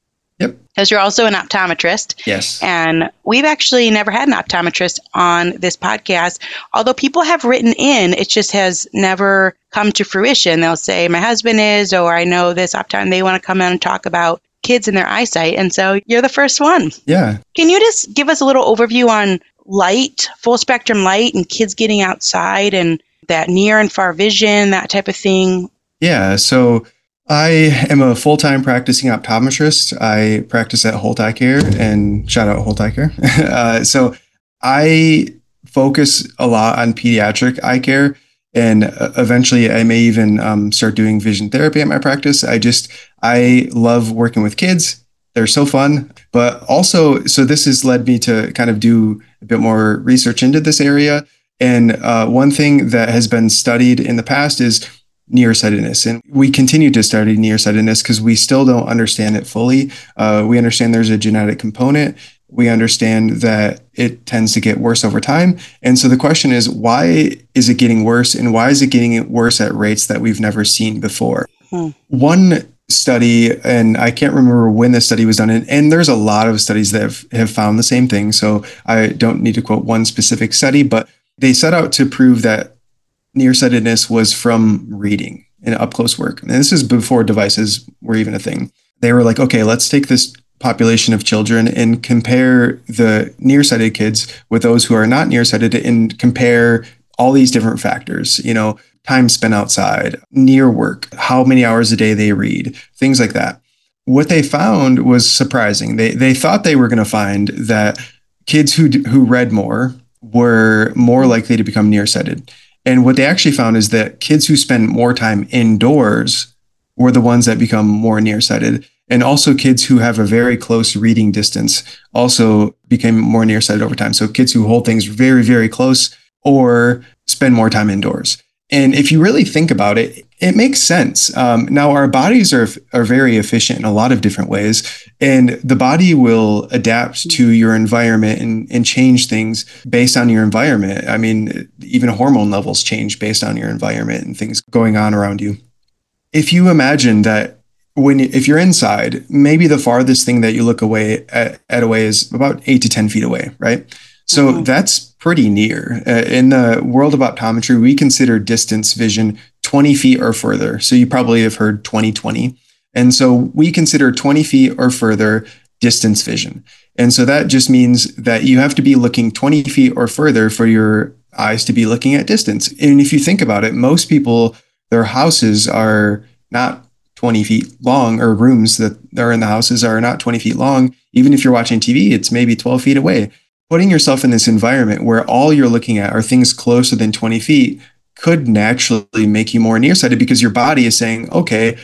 Yep. Because you're also an optometrist. Yes. And we've actually never had an optometrist on this podcast. Although people have written in, it just has never come to fruition. They'll say, My husband is, or I know this optometrist, they want to come in and talk about kids and their eyesight. And so you're the first one. Yeah. Can you just give us a little overview on light, full spectrum light, and kids getting outside and that near and far vision, that type of thing? Yeah. So I am a full time practicing optometrist. I practice at Holt Eye Care and shout out Holt Eye Care. uh, so I focus a lot on pediatric eye care. And uh, eventually, I may even um, start doing vision therapy at my practice. I just, I love working with kids. They're so fun. But also, so this has led me to kind of do a bit more research into this area. And uh, one thing that has been studied in the past is nearsightedness. And we continue to study nearsightedness because we still don't understand it fully. Uh, we understand there's a genetic component. We understand that it tends to get worse over time. And so the question is, why is it getting worse? And why is it getting worse at rates that we've never seen before? Hmm. One study, and I can't remember when the study was done, and, and there's a lot of studies that have, have found the same thing. So I don't need to quote one specific study, but they set out to prove that nearsightedness was from reading and up close work. And this is before devices were even a thing. They were like, okay, let's take this population of children and compare the nearsighted kids with those who are not nearsighted and compare all these different factors, you know, time spent outside, near work, how many hours a day they read, things like that. What they found was surprising. They they thought they were going to find that kids who who read more were more likely to become nearsighted. And what they actually found is that kids who spend more time indoors were the ones that become more nearsighted. And also kids who have a very close reading distance also became more nearsighted over time. So kids who hold things very, very close or spend more time indoors. And if you really think about it, it makes sense. Um, now, our bodies are, are very efficient in a lot of different ways, and the body will adapt to your environment and, and change things based on your environment. I mean, even hormone levels change based on your environment and things going on around you. If you imagine that when if you're inside, maybe the farthest thing that you look away at, at away is about eight to ten feet away, right? So mm-hmm. that's pretty near. Uh, in the world of optometry, we consider distance vision 20 feet or further. So you probably have heard 2020. And so we consider 20 feet or further distance vision. And so that just means that you have to be looking 20 feet or further for your eyes to be looking at distance. And if you think about it, most people, their houses are not 20 feet long, or rooms that are in the houses are not 20 feet long. Even if you're watching TV, it's maybe 12 feet away putting yourself in this environment where all you're looking at are things closer than 20 feet could naturally make you more nearsighted because your body is saying, okay,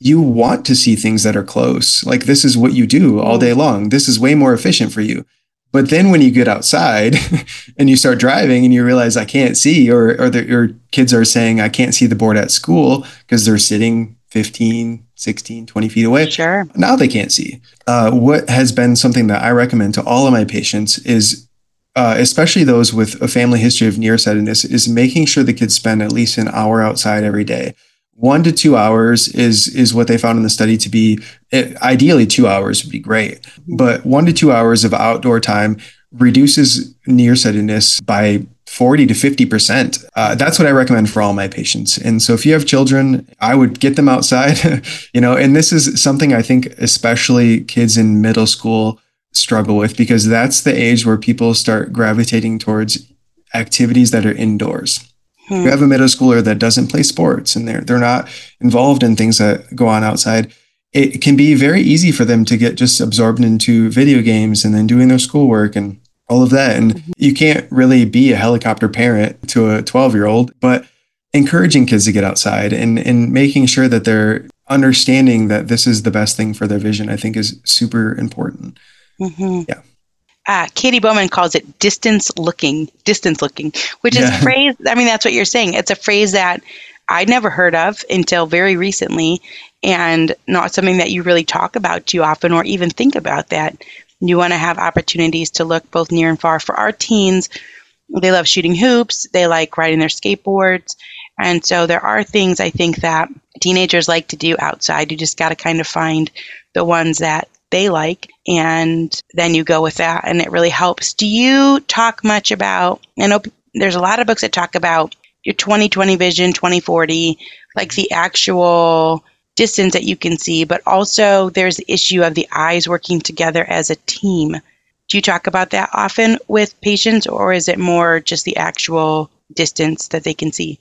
you want to see things that are close. Like this is what you do all day long. This is way more efficient for you. But then when you get outside and you start driving and you realize I can't see, or, or the, your kids are saying I can't see the board at school because they're sitting 15, 16, 20 feet away. Sure. Now they can't see. Uh, what has been something that I recommend to all of my patients is, uh, especially those with a family history of nearsightedness, is making sure the kids spend at least an hour outside every day. One to two hours is is what they found in the study to be. It, ideally, two hours would be great, but one to two hours of outdoor time reduces nearsightedness by 40 to 50%. Uh, that's what I recommend for all my patients. And so if you have children, I would get them outside, you know, and this is something I think especially kids in middle school struggle with because that's the age where people start gravitating towards activities that are indoors. Hmm. You have a middle schooler that doesn't play sports and they're they're not involved in things that go on outside. It can be very easy for them to get just absorbed into video games and then doing their schoolwork and all of that. And mm-hmm. you can't really be a helicopter parent to a 12 year old, but encouraging kids to get outside and, and making sure that they're understanding that this is the best thing for their vision, I think is super important. Mm-hmm. Yeah. Uh, Katy Bowman calls it distance looking, distance looking, which yeah. is a phrase. I mean, that's what you're saying. It's a phrase that I'd never heard of until very recently and not something that you really talk about too often or even think about that you want to have opportunities to look both near and far. For our teens, they love shooting hoops, they like riding their skateboards. And so there are things I think that teenagers like to do outside. You just got to kind of find the ones that they like and then you go with that and it really helps. Do you talk much about I know there's a lot of books that talk about your 2020 vision, 2040, like the actual distance that you can see, but also there's the issue of the eyes working together as a team. Do you talk about that often with patients, or is it more just the actual distance that they can see?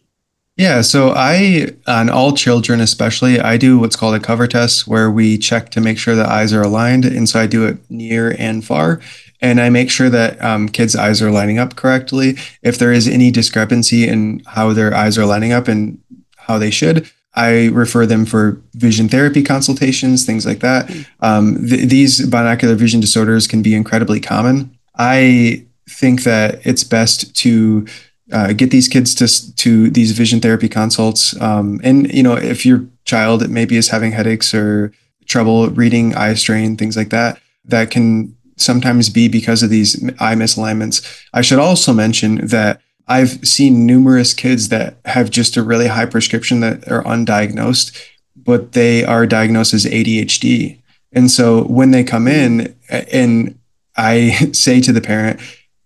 Yeah, so I, on all children especially, I do what's called a cover test where we check to make sure the eyes are aligned. And so I do it near and far. And I make sure that um, kids' eyes are lining up correctly. If there is any discrepancy in how their eyes are lining up and how they should, I refer them for vision therapy consultations, things like that. Um, th- these binocular vision disorders can be incredibly common. I think that it's best to uh, get these kids to to these vision therapy consults. Um, and you know, if your child maybe is having headaches or trouble reading, eye strain, things like that, that can sometimes be because of these eye misalignments. I should also mention that I've seen numerous kids that have just a really high prescription that are undiagnosed, but they are diagnosed as ADHD. And so when they come in and I say to the parent,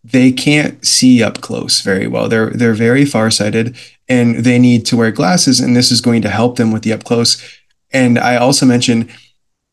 they can't see up close very well. They're they're very farsighted and they need to wear glasses and this is going to help them with the up close. And I also mentioned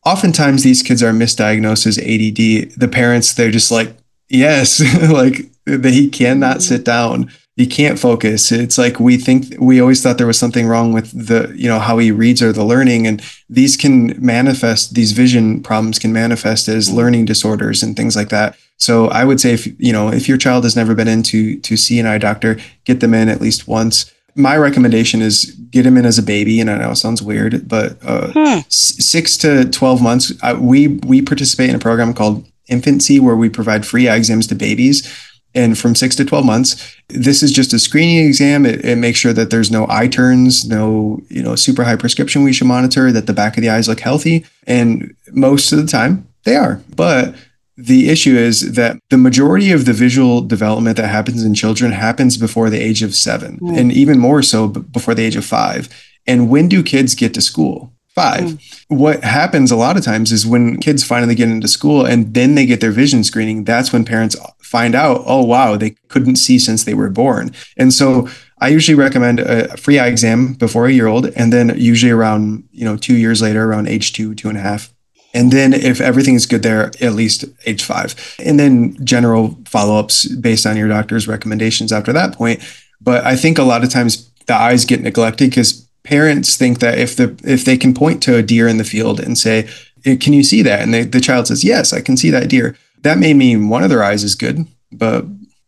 oftentimes these kids are misdiagnosed as ADD. The parents they're just like, "Yes, like he cannot sit down. He can't focus." It's like we think we always thought there was something wrong with the, you know, how he reads or the learning and these can manifest these vision problems can manifest as learning disorders and things like that. So I would say if you know if your child has never been into to see an eye doctor, get them in at least once. My recommendation is get them in as a baby, and I know it sounds weird, but uh, hmm. six to twelve months. Uh, we we participate in a program called InfantSEE, where we provide free eye exams to babies, and from six to 12 months this is just a screening exam it, it, makes sure that there's no eye turns no you know super high prescription we should monitor that the back of the eyes look healthy and most of the time they are but the issue is that the majority of the visual development that happens in children happens before the age of seven, mm. and even more so before the age of five. And when do kids get to school? Five. Mm. What happens a lot of times is when kids finally get into school and then they get their vision screening, that's when parents find out, oh, wow, they couldn't see since they were born. And so I usually recommend a free eye exam before a year old, and then usually around, you know, two years later, around age two, two and a half, and then if everything is good there, at least age five. And then general follow-ups based on your doctor's recommendations after that point. But I think a lot of times the eyes get neglected because parents think that if the if they can point to a deer in the field and say, eh, Can you see that? And they, the child says, Yes, I can see that deer. That may mean one of their eyes is good, but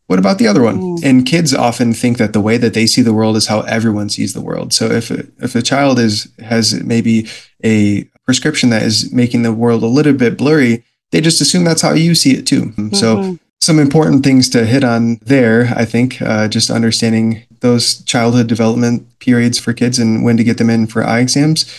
what about the other one? Mm. And kids often think that the way that they see the world is how everyone sees the world. So if a, if a child is has maybe a prescription that is making the world a little bit blurry, they just assume that's how you see it too. Mm-hmm. So some important things to hit on there, I think, uh, just understanding those childhood development periods for kids and when to get them in for eye exams.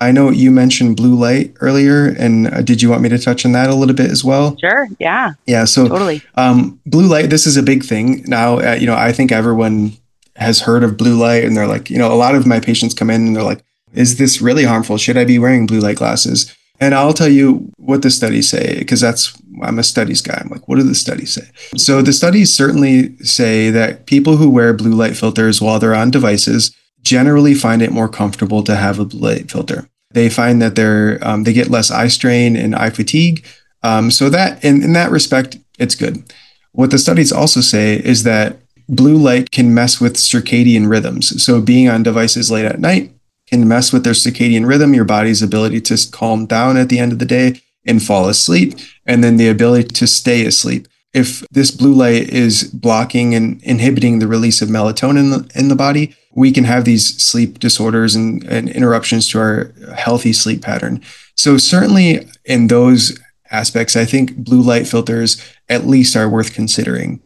I know you mentioned blue light earlier, and uh, did you want me to touch on that a little bit as well? Sure. Yeah. Yeah. So totally. Um, blue light. This is a big thing now. Uh, you know, I think everyone has heard of blue light, and they're like, you know, a lot of my patients come in and they're like, is this really harmful? Should I be wearing blue light glasses? And I'll tell you what the studies say, because that's, I'm a studies guy. I'm like, what do the studies say? So the studies certainly say that people who wear blue light filters while they're on devices generally find it more comfortable to have a blue light filter. They find that they're, um, they get less eye strain and eye fatigue. Um, so that, in, in that respect, it's good. What the studies also say is that blue light can mess with circadian rhythms. So being on devices late at night can mess with their circadian rhythm, your body's ability to calm down at the end of the day and fall asleep, and then the ability to stay asleep. If this blue light is blocking and inhibiting the release of melatonin in the body, we can have these sleep disorders and, and interruptions to our healthy sleep pattern. So, certainly in those aspects, I think blue light filters at least are worth considering.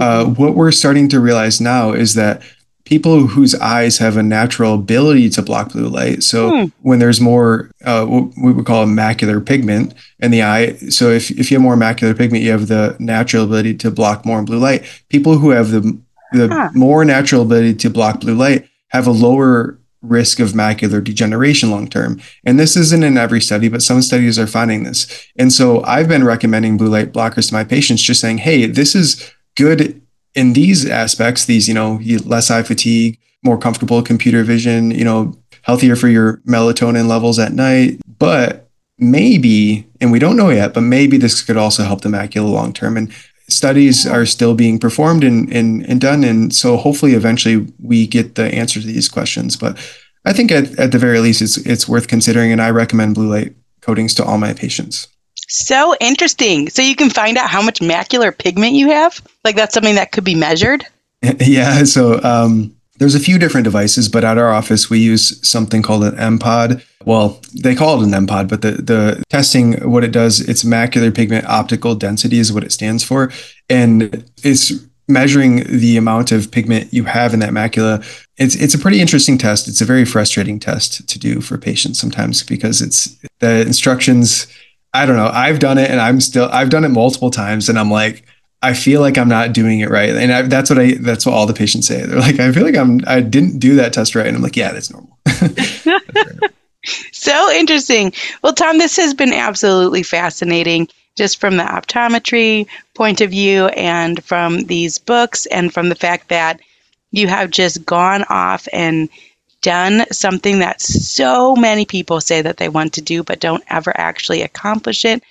Uh, what we're starting to realize now is that people whose eyes have a natural ability to block blue light. So hmm. when there's more, uh, what we would call a macular pigment in the eye. So if, if you have more macular pigment, you have the natural ability to block more blue light. People who have the, the huh. more natural ability to block blue light have a lower risk of macular degeneration long term. And this isn't in every study, but some studies are finding this. And so I've been recommending blue light blockers to my patients, just saying, hey, this is good in these aspects, these, you know, less eye fatigue, more comfortable computer vision, you know, healthier for your melatonin levels at night. But maybe, and we don't know yet, but maybe this could also help the macula long term. And studies are still being performed and, and, and done. And so hopefully eventually we get the answer to these questions. But I think at, at the very least, it's, it's worth considering. And I recommend blue light coatings to all my patients. So interesting. So you can find out how much macular pigment you have? Like that's something that could be measured? Yeah. So um, there's a few different devices, but at our office, we use something called an MPOD. Well, they call it an MPOD, but the, the testing, what it does, it's macular pigment optical density is what it stands for. And it's measuring the amount of pigment you have in that macula. It's, it's a pretty interesting test. It's a very frustrating test to do for patients sometimes because it's the instructions. I don't know. I've done it and I'm still, I've done it multiple times and I'm like, I feel like I'm not doing it right. And I, that's what I, that's what all the patients say. They're like, I feel like I'm, I didn't do that test right. And I'm like, yeah, that's normal. so interesting. Well, Tom, this has been absolutely fascinating just from the optometry point of view and from these books and from the fact that you have just gone off and done something that so many people say that they want to do but don't ever actually accomplish it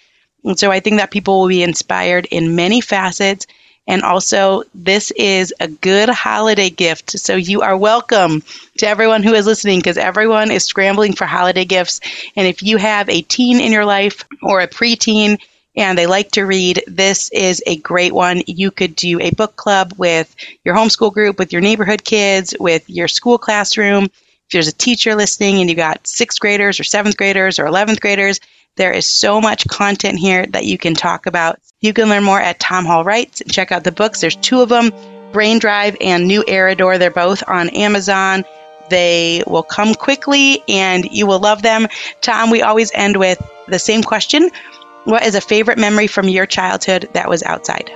and so I think that people will be inspired in many facets. And also, this is a good holiday gift. So you are welcome to everyone who is listening because everyone is scrambling for holiday gifts. And if you have a teen in your life or a preteen, and they like to read, this is a great one. You could do a book club with your homeschool group, with your neighborhood kids, with your school classroom. If there's a teacher listening and you got sixth graders or seventh graders or 11th graders, there is so much content here that you can talk about. You can learn more at Tom Hall Writes and check out the books. There's two of them Brain Drive and New Arridor. They're both on Amazon. They will come quickly and you will love them. Tom, we always end with the same question What is a favorite memory from your childhood that was outside?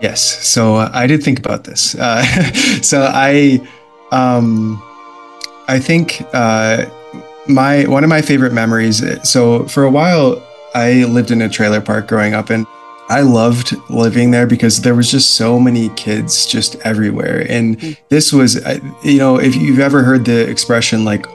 Yes. So uh, I did think about this. Uh, so I, um, I think uh, my one of my favorite memories. So for a while, I lived in a trailer park growing up, and I loved living there because there was just so many kids just everywhere. And mm. this was, you know, if you've ever heard the expression like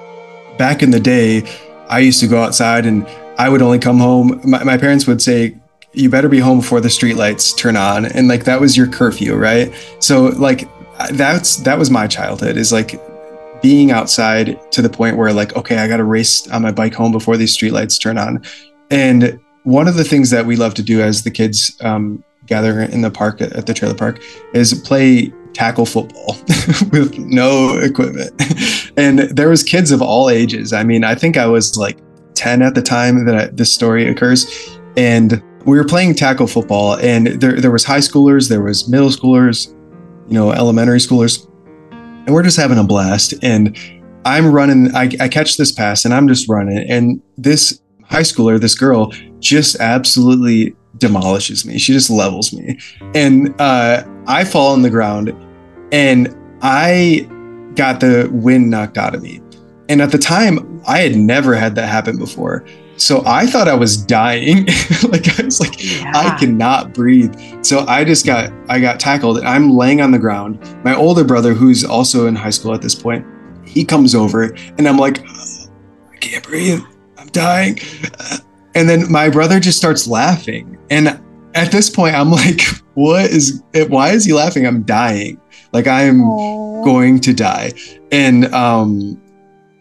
back in the day, I used to go outside and I would only come home. My, my parents would say, you better be home before the streetlights turn on. And like that was your curfew, right? So like that's that was my childhood is like being outside to the point where like okay i gotta race on my bike home before these streetlights turn on and one of the things that we love to do as the kids um, gather in the park at the trailer park is play tackle football with no equipment and there was kids of all ages i mean i think i was like 10 at the time that this story occurs and we were playing tackle football and there, there was high schoolers there was middle schoolers you know elementary schoolers and we're just having a blast. And I'm running, I, I catch this pass and I'm just running. And this high schooler, this girl, just absolutely demolishes me. She just levels me. And uh, I fall on the ground and I got the wind knocked out of me. And at the time, I had never had that happen before. So I thought I was dying. like I was like, yeah. I cannot breathe. So I just got I got tackled. I'm laying on the ground. My older brother, who's also in high school at this point, he comes over and I'm like, I can't breathe. I'm dying. And then my brother just starts laughing. And at this point, I'm like, what is it? Why is he laughing? I'm dying. Like I'm Aww. going to die. And um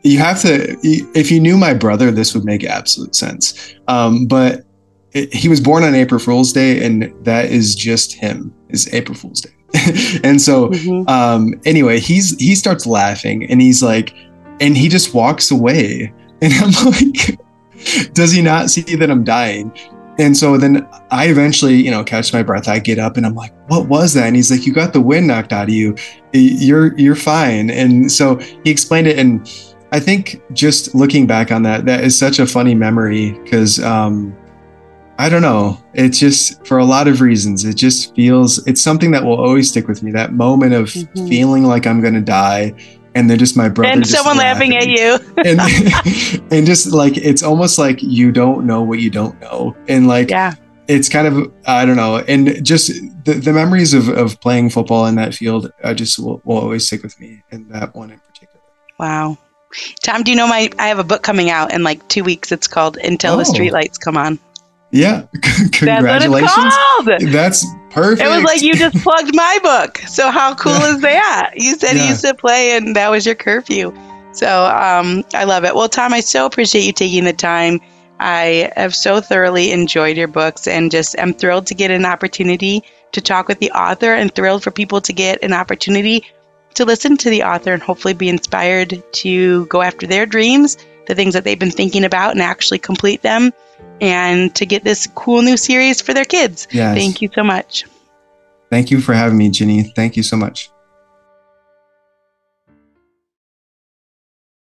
you have to if you knew my brother this would make absolute sense um, but it, he was born on april fool's day and that is just him is april fool's day and so mm-hmm. um, anyway he's he starts laughing and he's like and he just walks away and i'm like does he not see that i'm dying and so then I eventually, you know, catch my breath. I get up and I'm like, "What was that?" And he's like, "You got the wind knocked out of you. You're you're fine." And so he explained it, and I think just looking back on that, that is such a funny memory because um, I don't know. It's just for a lot of reasons. It just feels it's something that will always stick with me. That moment of mm-hmm. feeling like I'm gonna die, and then just my brother and someone laughing. laughing at you, and and just like it's almost like you don't know what you don't know, and like yeah. It's kind of I don't know, and just the, the memories of, of playing football in that field, I just will, will always stick with me, and that one in particular. Wow, Tom, do you know my? I have a book coming out in like two weeks. It's called "Until Oh. the Streetlights Come On." Yeah. Congratulations. That's. That's perfect. It was like you just plugged my book. So how cool is that? You said you used to play, and that was your curfew. So um, I love it. Well, Tom, I so appreciate you taking the time. I have so thoroughly enjoyed your books, and just am thrilled to get an opportunity to talk with the author, and thrilled for people to get an opportunity to listen to the author and hopefully be inspired to go after their dreams, the things that they've been thinking about, and actually complete them, and to get this cool new series for their kids. Yes. Thank you so much. Thank you for having me, Ginny. Thank you so much.